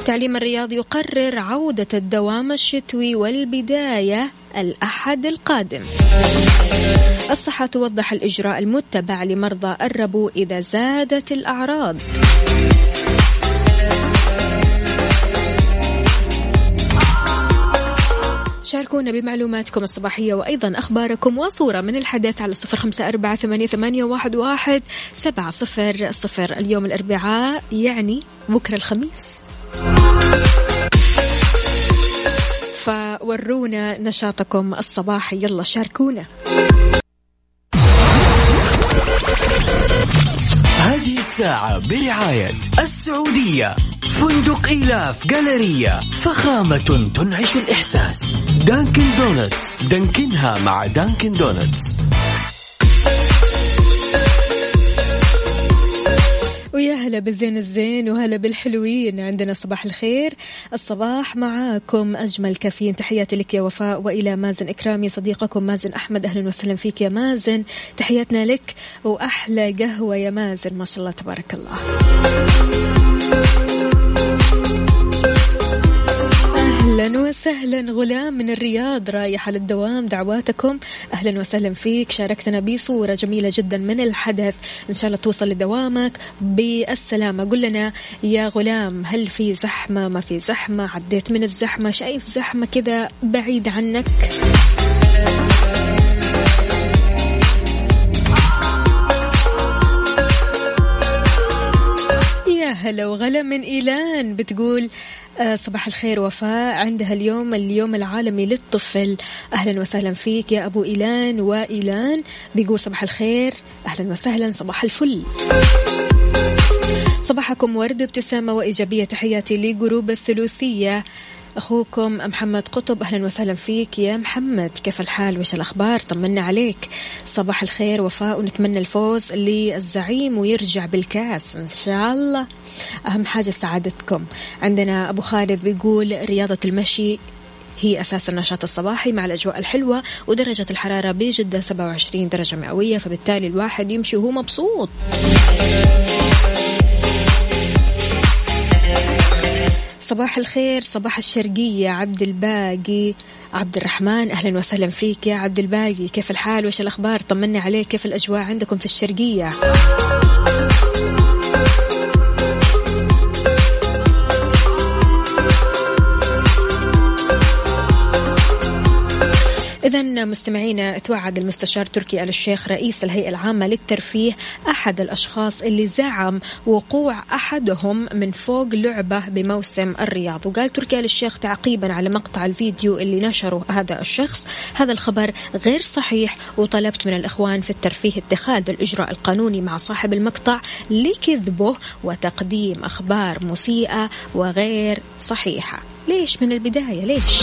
S3: التعليم الرياضي يقرر عودة الدوام الشتوي والبداية الأحد القادم. الصحة توضح الإجراء المتبع لمرضى الربو إذا زادت الأعراض. شاركونا بمعلوماتكم الصباحية وأيضا أخباركم وصورة من الحدث على صفر خمسة أربعة ثمانية, واحد سبعة صفر صفر. اليوم الأربعاء يعني بكرة الخميس. فورونا نشاطكم الصباحي. يلا شاركونا.
S2: الساعة برعاية السعودية. فندق إيلاف Galleria فخامة تنعش الإحساس. Dunkin' Donuts. دانكنها مع Dunkin' Donuts.
S3: ويا هلا بالزين الزين وهلا بالحلوين. عندنا صباح الخير. الصباح معاكم أجمل كافيين. تحياتي لك يا وفاء وإلى مازن إكرامي صديقكم مازن أحمد. أهلا وسهلا فيك يا مازن. تحياتنا لك وأحلى قهوة يا مازن. ما شاء الله تبارك الله. وسهلا غلام من الرياض رايح على الدوام. دعواتكم. أهلا وسهلا فيك. شاركتنا بصورة جميلة جدا من الحدث. إن شاء الله توصل لدوامك بالسلامة. قل لنا يا غلام هل في زحمة؟ ما في زحمة؟ عديت من الزحمة؟ شايف زحمة كذا بعيد عنك؟ هلا وغلا من إيلان. بتقول آه، صباح الخير وفاء. عندها اليوم اليوم العالمي للطفل. أهلا وسهلا فيك يا أبو إيلان وإيلان. بيقول صباح الخير. أهلا وسهلا صباح الفل. صباحكم ورد ابتسامة وإيجابية. تحياتي لجروب الثلوثية أخوكم محمد قطب أهلا وسهلا فيك يا محمد. كيف الحال؟ وش الأخبار؟ طمنا عليك. صباح الخير وفاء ونتمنى الفوز للزعيم ويرجع بالكاس إن شاء الله. أهم حاجة سعادتكم. عندنا أبو خالد بيقول رياضة المشي هي أساس النشاط الصباحي مع الأجواء الحلوة ودرجة الحرارة بجدة 27 درجة مئوية فبالتالي الواحد يمشي وهو مبسوط. صباح الخير صباح الشرقية عبد الباقي عبد الرحمن. أهلا وسهلا فيك يا عبد الباقي. كيف الحال؟ وش الأخبار؟ طمني عليك. كيف الأجواء عندكم في الشرقية؟ إذا مستمعينا توعد المستشار تركي آل الشيخ رئيس الهيئة العامة للترفيه أحد الأشخاص اللي زعم وقوع أحدهم من فوق لعبة بموسم الرياض. وقال تركي آل الشيخ تعقيبا على مقطع الفيديو اللي نشره هذا الشخص. هذا الخبر غير صحيح وطلبت من الإخوان في الترفيه اتخاذ الإجراء القانوني مع صاحب المقطع لكذبه وتقديم أخبار مسيئة وغير صحيحة. ليش من البداية؟ ليش؟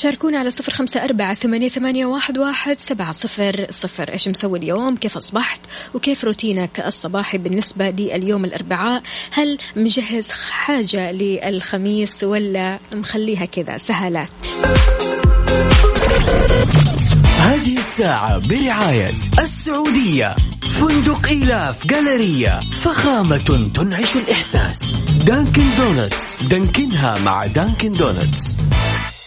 S3: شاركونا على صفر خمسة أربعة ثمانية, ثمانية واحد, واحد سبعة صفر صفر. إيش مسوي اليوم؟ كيف أصبحت؟ وكيف روتينك الصباحي بالنسبة لليوم الأربعاء؟ هل مجهز حاجة للخميس ولا مخليها كذا سهلات؟
S2: هذه الساعة برعاية السعودية. فندق إيلاف Galleria فخامة تنعش الإحساس. Dunkin' Donuts. دانكنها مع Dunkin' Donuts.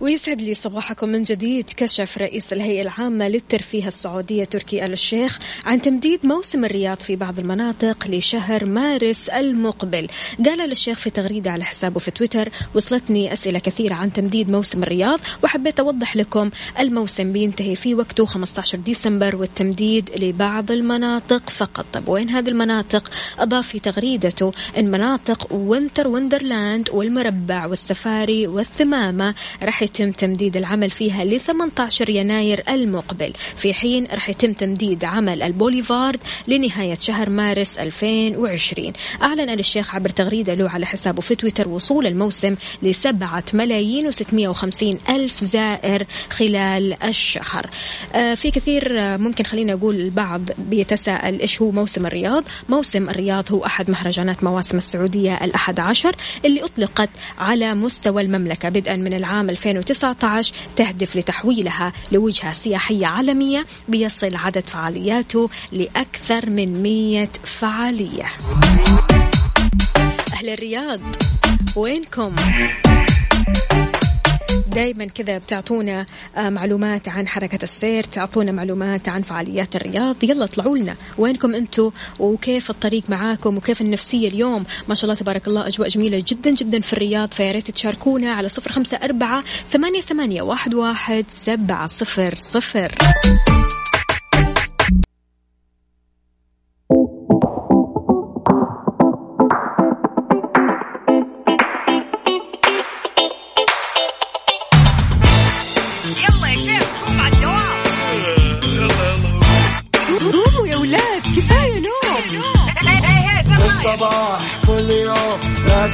S3: ويسعد لي صباحكم من جديد كشف رئيس الهيئة العامة للترفيه السعودية تركي آل الشيخ عن تمديد موسم الرياض في بعض المناطق لشهر مارس المقبل. قال آل الشيخ في تغريدة على حسابه في تويتر وصلتني أسئلة كثيرة عن تمديد موسم الرياض وحبيت أوضح لكم الموسم بينتهي في وقته 15 ديسمبر والتمديد لبعض المناطق فقط. طب وين هذه المناطق؟ أضاف في تغريدته أن مناطق Winter Wonderland والمربع والسفاري والثمامة راح يتم تمديد العمل فيها ل 18 يناير المقبل. في حين راح يتم تمديد عمل البوليفارد لنهاية شهر مارس 2020 أعلن الشيخ عبر تغريدة له على حسابه في تويتر وصول الموسم لسبعة ملايين وستمائة وخمسين ألف زائر خلال الشهر. آه، في كثير آه، ممكن خلينا أقول البعض بيتساءل إيش هو موسم الرياض؟ موسم الرياض هو أحد مهرجانات مواسم السعودية الأحد عشر اللي أطلقت على مستوى المملكة. بدءا من العام 2019 تهدف لتحويلها لوجهة سياحية عالمية بيصل عدد فعالياته لأكثر من 100 فعالية أهل الرياض وينكم؟ دائما كذا بتعطونا آه، معلومات عن حركة السير تعطونا معلومات عن فعاليات الرياض. يلا اطلعوا لنا. وينكم أنتم وكيف الطريق معاكم؟ وكيف النفسية اليوم؟ ما شاء الله تبارك الله أجواء جميلة جدا جدا في الرياض. فيا ريت تشاركونا على صفر خمسة أربعة ثمانية, ثمانية واحد, واحد سبعة صفر صفر.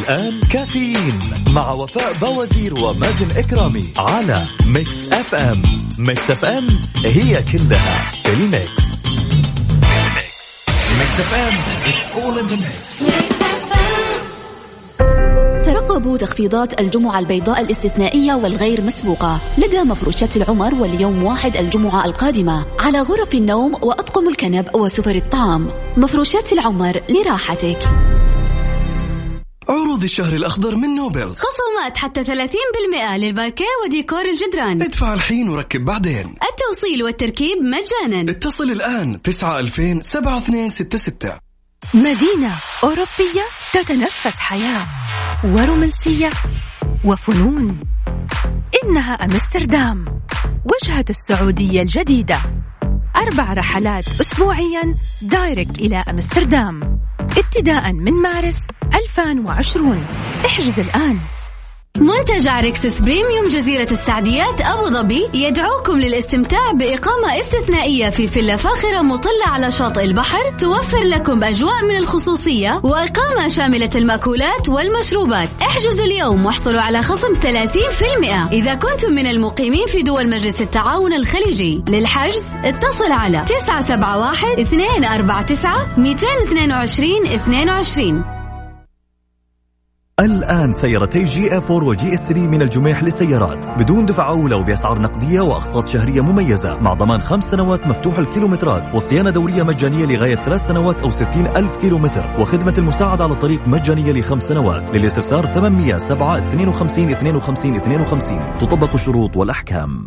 S9: الآن كافيين مع وفاء باوزير ومازن إكرامي على Mix FM. Mix FM هي كلها في ال mix. Mix FM it's all in the
S10: ترقبوا تخفيضات الجمعة البيضاء الاستثنائية والغير مسبوقة لدى مفروشات العمر واليوم واحد الجمعة القادمة على غرف النوم وأطقم الكنب وسفر الطعام. مفروشات العمر لراحتك.
S11: عروض الشهر الأخضر من نوبل.
S12: خصومات حتى 30% للباركيه وديكور الجدران.
S11: ادفع الحين وركب بعدين.
S12: التوصيل والتركيب مجانا.
S11: اتصل الآن 9 2000 7266
S13: مدينة أوروبية تتنفس حياة ورومانسية وفنون. إنها أمستردام وجهة السعودية الجديدة. أربع رحلات أسبوعيا direct إلى أمستردام. ابتداء من مارس 2020 احجز الآن.
S12: منتجع Rixos Premium جزيرة السعديات أبو ظبي يدعوكم للاستمتاع بإقامة استثنائية في فيلا فاخرة مطلة على شاطئ البحر توفر لكم أجواء من الخصوصية وإقامة شاملة المأكولات والمشروبات. احجزوا اليوم واحصلوا على خصم 30% إذا كنتم من المقيمين في دول مجلس التعاون الخليجي للحجز اتصل على 971 249 222 22
S9: الآن سيارتي GS 4 و GS 3 من الجميح للسيارات بدون دفع أولى وبأسعار نقدية وأقساط شهرية مميزة. مع ضمان خمس سنوات مفتوح الكيلومترات وصيانة دورية مجانية لغاية ثلاث سنوات أو ستين ألف كيلومتر. وخدمة المساعدة على الطريق مجانية لخمس سنوات. للاستفسار 807 52 52 52 تطبق الشروط والأحكام.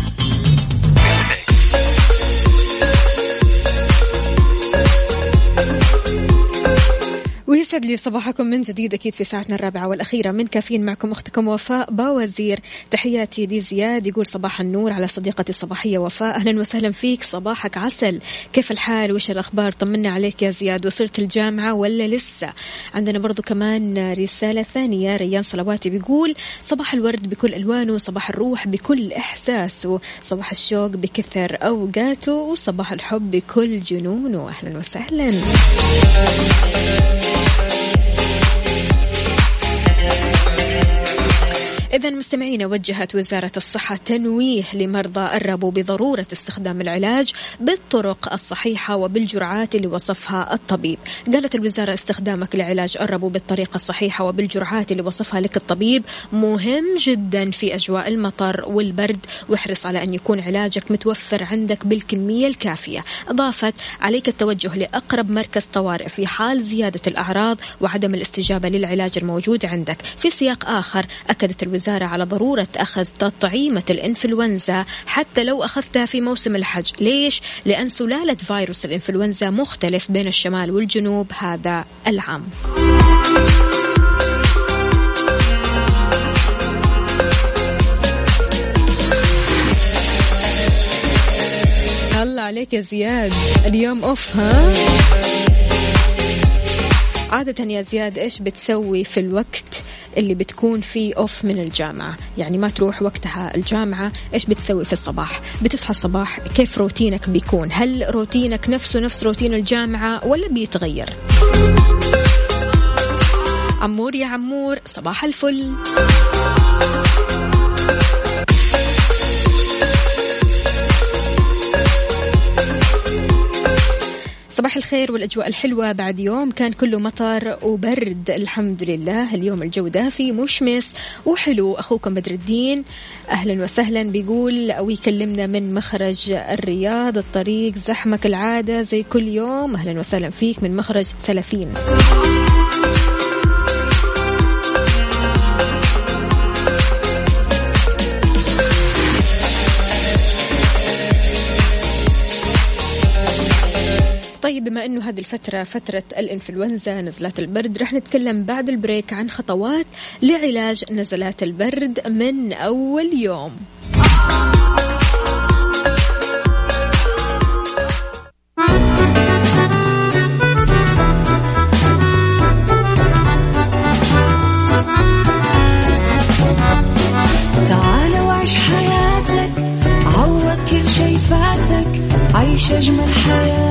S3: لي صباحكم من جديد أكيد في ساعتنا الرابعة والأخيرة. من كافيين معكم أختكم وفاء باوزير. تحياتي لزياد يقول صباح النور على صديقتي الصباحية وفاء. أهلا وسهلا فيك. صباحك عسل. كيف الحال؟ وش الأخبار؟ طمنا عليك يا زياد. وصلت الجامعة ولا لسه؟ عندنا برضو كمان رسالة ثانية. ريان صلواتي بيقول صباح الورد بكل ألوانه صباح الروح بكل إحساسه صباح الشوق بكثر أوقاته وصباح الحب بكل جنونه. أهلا وسهلا. إذا مستمعينا وجهت وزارة الصحة تنويه لمرضى الربو بضرورة استخدام العلاج بالطرق الصحيحة وبالجرعات اللي وصفها الطبيب. قالت الوزارة استخدامك لعلاج الربو بالطريقة الصحيحة وبالجرعات اللي وصفها لك الطبيب مهم جدا في أجواء المطر والبرد واحرص على أن يكون علاجك متوفر عندك بالكمية الكافية. أضافت عليك التوجه لأقرب مركز طوارئ في حال زيادة الأعراض وعدم الاستجابة للعلاج الموجود عندك. في سياق آخر أكدت الوزارة الوزارة على ضرورة أخذ تطعيمة الإنفلونزا حتى لو أخذتها في موسم الحج. ليش؟ لأن سلالة فيروس الإنفلونزا مختلف بين الشمال والجنوب. هذا العام. الله عليك يا زياد. اليوم off ها؟ عادة يا زياد إيش بتسوي في الوقت؟ اللي بتكون فيه off من الجامعة. يعني ما تروح وقتها الجامعة إيش بتسوي في الصباح؟ بتصحى الصباح كيف روتينك بيكون؟ هل روتينك نفسه نفس روتين الجامعة ولا بيتغير؟ عمور يا عمور صباح الفل. صباح الخير والأجواء الحلوة بعد يوم. كان كله مطر وبرد الحمد لله. اليوم الجو دافي مشمس وحلو. أخوكم بدر الدين أهلا وسهلا. بيقول أو يكلمنا من مخرج الرياض الطريق زحمة كالعادة زي كل يوم. أهلا وسهلا فيك من مخرج ثلاثين. طيب بما إنه هذه الفترة فترة الإنفلونزا نزلات البرد رح نتكلم بعد البريك عن خطوات لعلاج نزلات البرد من أول يوم.
S14: عيش أجمل حياة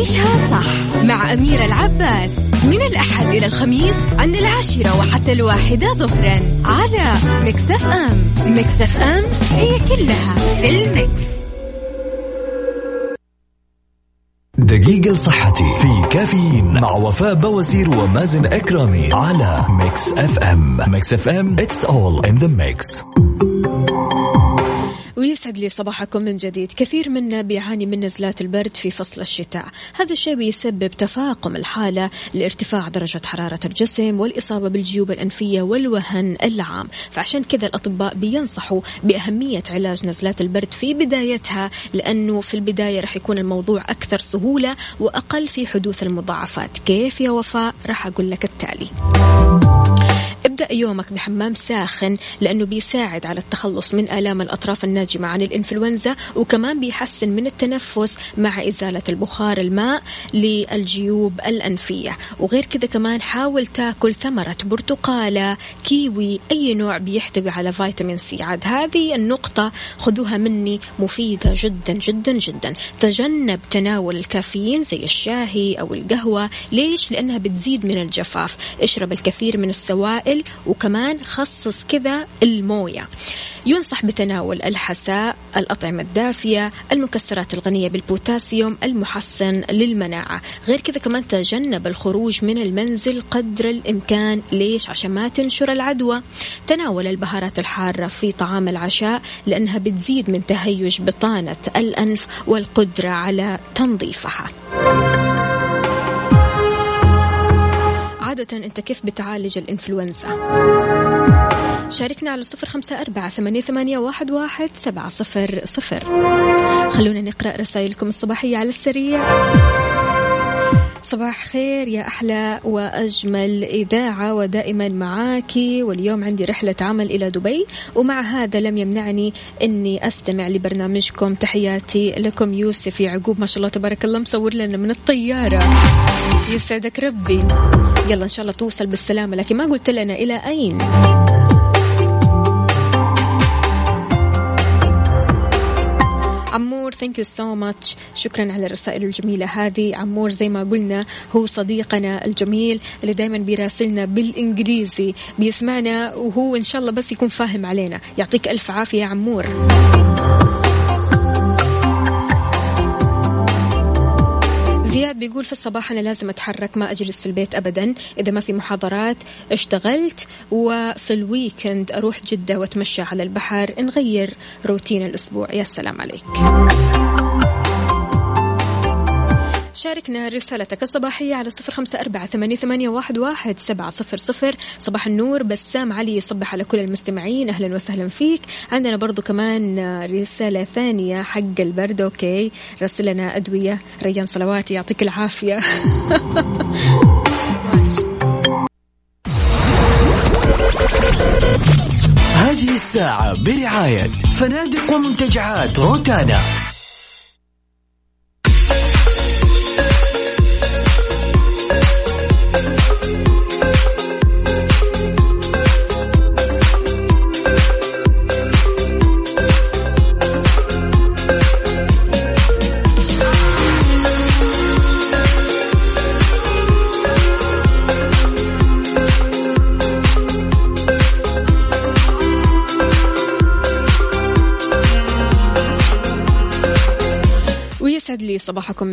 S13: عيشها صح مع أميرة العباس. من الأحد إلى الخميس عند العاشرة وحتى الواحدة ظهرا على Mix FM. Mix FM هي كلها في ال mix
S9: دقيقة لصحتي في كافيين مع وفاء باوزير ومازن إكرامي على Mix FM. Mix FM it's all in the mix.
S3: لي صباحكم من جديد. كثير منا بيعاني من نزلات البرد في فصل الشتاء. هذا الشيء بيسبب تفاقم الحالة لارتفاع درجة حرارة الجسم والإصابة بالجيوب الأنفية والوهن العام. فعشان كذا الأطباء بينصحوا بأهمية علاج نزلات البرد في بدايتها لأنه في البداية رح يكون الموضوع أكثر سهولة وأقل في حدوث المضاعفات. كيف يا وفاء؟ رح أقول لك التالي. ابدأ يومك بحمام ساخن لأنه بيساعد على التخلص من آلام الأطراف الناجمة عن الإنفلونزا وكمان بيحسن من التنفس مع إزالة البخار الماء للجيوب الأنفية. وغير كذا كمان حاول تاكل ثمرة برتقالة كيوي أي نوع بيحتوي على فيتامين C. عاد هذه النقطة خذوها مني مفيدة جدا جدا جدا. تجنب تناول الكافيين زي الشاهي أو القهوة. ليش؟ لأنها بتزيد من الجفاف. اشرب الكثير من السوائل وكمان خصص كذا الموية. ينصح بتناول الحساء الأطعمة الدافية المكسرات الغنية بالبوتاسيوم المحسن للمناعة. غير كذا كمان تجنب الخروج من المنزل قدر الإمكان. ليش؟ عشان ما تنشر العدوى. تناول البهارات الحارة في طعام العشاء لأنها بتزيد من تهيج بطانة الأنف والقدرة على تنظيفها. عادة أنت كيف بتعالج الإنفلونزا؟ شاركنا على صفر خمسة أربعة ثمانية, ثمانية واحد, واحد سبعة صفر صفر خلونا نقرأ رسائلكم الصباحية على السريع صباح خير يا أحلى وأجمل إذاعة ودائما معاكي واليوم عندي رحلة عمل إلى دبي ومع هذا لم يمنعني أني أستمع لبرنامجكم. تحياتي لكم يوسف يعقوب. ما شاء الله تبارك الله مصور لنا من الطيارة. يسعدك ربي. يلا إن شاء الله توصل بالسلامة لكن ما قلت لنا إلى أين؟ عمور thank you so much شكرا على الرسائل الجميلة هذه. عمور زي ما قلنا هو صديقنا الجميل اللي دائما بيراسلنا بالإنجليزي بيسمعنا وهو إن شاء الله بس يكون فاهم علينا. يعطيك ألف عافية عمور. زياد بيقول في الصباح أنا لازم أتحرك ما أجلس في البيت أبدا. إذا ما في محاضرات اشتغلت وفي ال weekend أروح جدة وأتمشى على البحر نغير روتين الأسبوع. يا سلام عليك. شاركنا رسالتك الصباحية على صفر خمسة أربعة ثمانية, واحد, واحد سبعة صفر صفر. صباح النور بسام علي يصبح على كل المستمعين. أهلا وسهلا فيك. عندنا برضو كمان رسالة ثانية حق البرد أوكي. رسل لنا أدوية. ريان صلواتي يعطيك العافية.
S2: هذه الساعة برعاية فنادق ومنتجعات روتانا.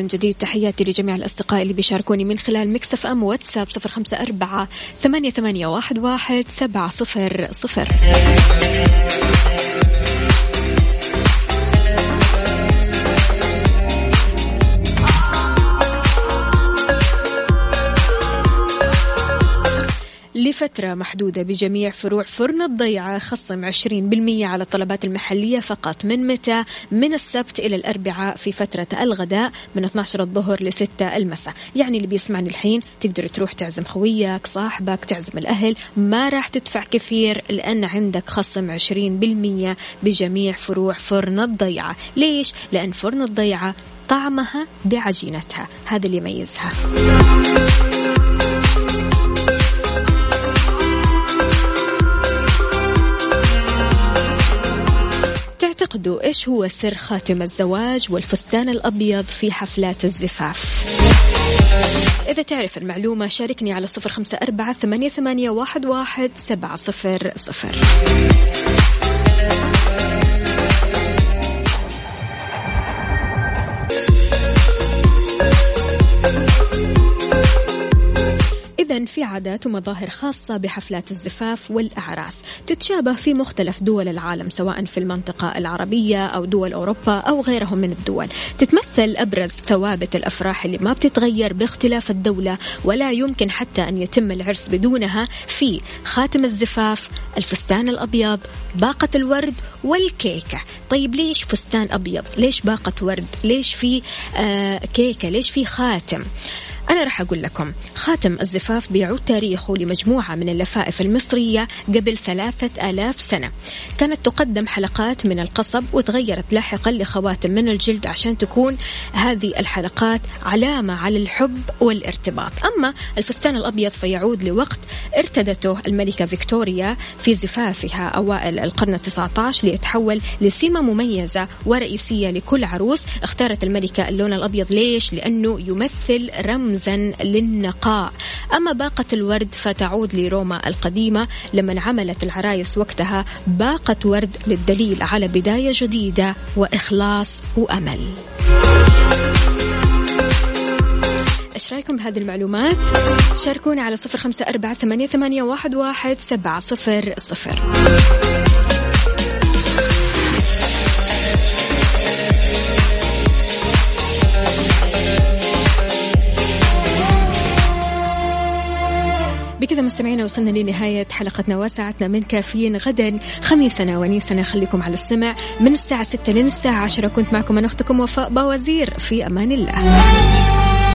S3: من جديد. تحياتي لجميع الأصدقاء اللي بيشاركوني من خلال مكسف أم واتساب صفر خمسة أربعة ثمانية, ثمانية واحد, واحد سبعة صفر صفر. لفترة محدودة بجميع فروع فرن الضيعة خصم 20% على الطلبات المحلية فقط من متى؟ من السبت إلى الأربعاء في فترة الغداء من 12 الظهر ل 6 المساء. يعني اللي بيسمعني الحين تقدر تروح تعزم خويك صاحبك تعزم الأهل. ما راح تدفع كثير لأن عندك خصم 20% بجميع فروع فرن الضيعة. ليش؟ لأن فرن الضيعة طعمها بعجينتها. هذا اللي يميزها. تعتقدوا إيش هو سر خاتم الزواج والفستان الأبيض في حفلات الزفاف؟ إذا تعرف المعلومة شاركني على صفر خمسة أربعة ثمانية, واحد سبعة صفر صفر في عادات ومظاهر خاصة بحفلات الزفاف والأعراس. تتشابه في مختلف دول العالم سواء في المنطقة العربية أو دول أوروبا أو غيرهم من الدول. تتمثل أبرز ثوابت الأفراح اللي ما بتتغير باختلاف الدولة ولا يمكن حتى أن يتم العرس بدونها في خاتم الزفاف الفستان الأبيض باقة الورد والكيكة. طيب ليش فستان أبيض؟ ليش باقة ورد؟ ليش في آه كيكة؟ ليش في خاتم؟ أنا راح أقول لكم خاتم الزفاف بيعود تاريخه لمجموعة من اللفائف المصرية قبل ثلاثة آلاف سنة. كانت تقدم حلقات من القصب وتغيرت لاحقا لخواتم من الجلد عشان تكون هذه الحلقات علامة على الحب والارتباط. أما الفستان الأبيض فيعود لوقت ارتدته الملكة فيكتوريا في زفافها أوائل القرن التسعة عشر ليتحول لسمة مميزة ورئيسية لكل عروس. اختارت الملكة اللون الأبيض ليش؟ لأنه يمثل رمزا للنقاء. أما باقة الورد فتعود لروما القديمة لما عملت العرايس وقتها باقة ورد للدليل على بداية جديدة وإخلاص وأمل. إيش رأيكم بهذه المعلومات؟ شاركونا على صفر خمسة أربعة ثمانية, ثمانية واحد, واحد سبعة صفر صفر. بكذا مستمعينا وصلنا لنهاية حلقتنا وساعتنا من كافيين غدا خميسنا ونيسنا خليكم على السمع من الساعة 6 للساعة 10 كنت معكم أنا أختكم وفاء باوزير. في أمان الله.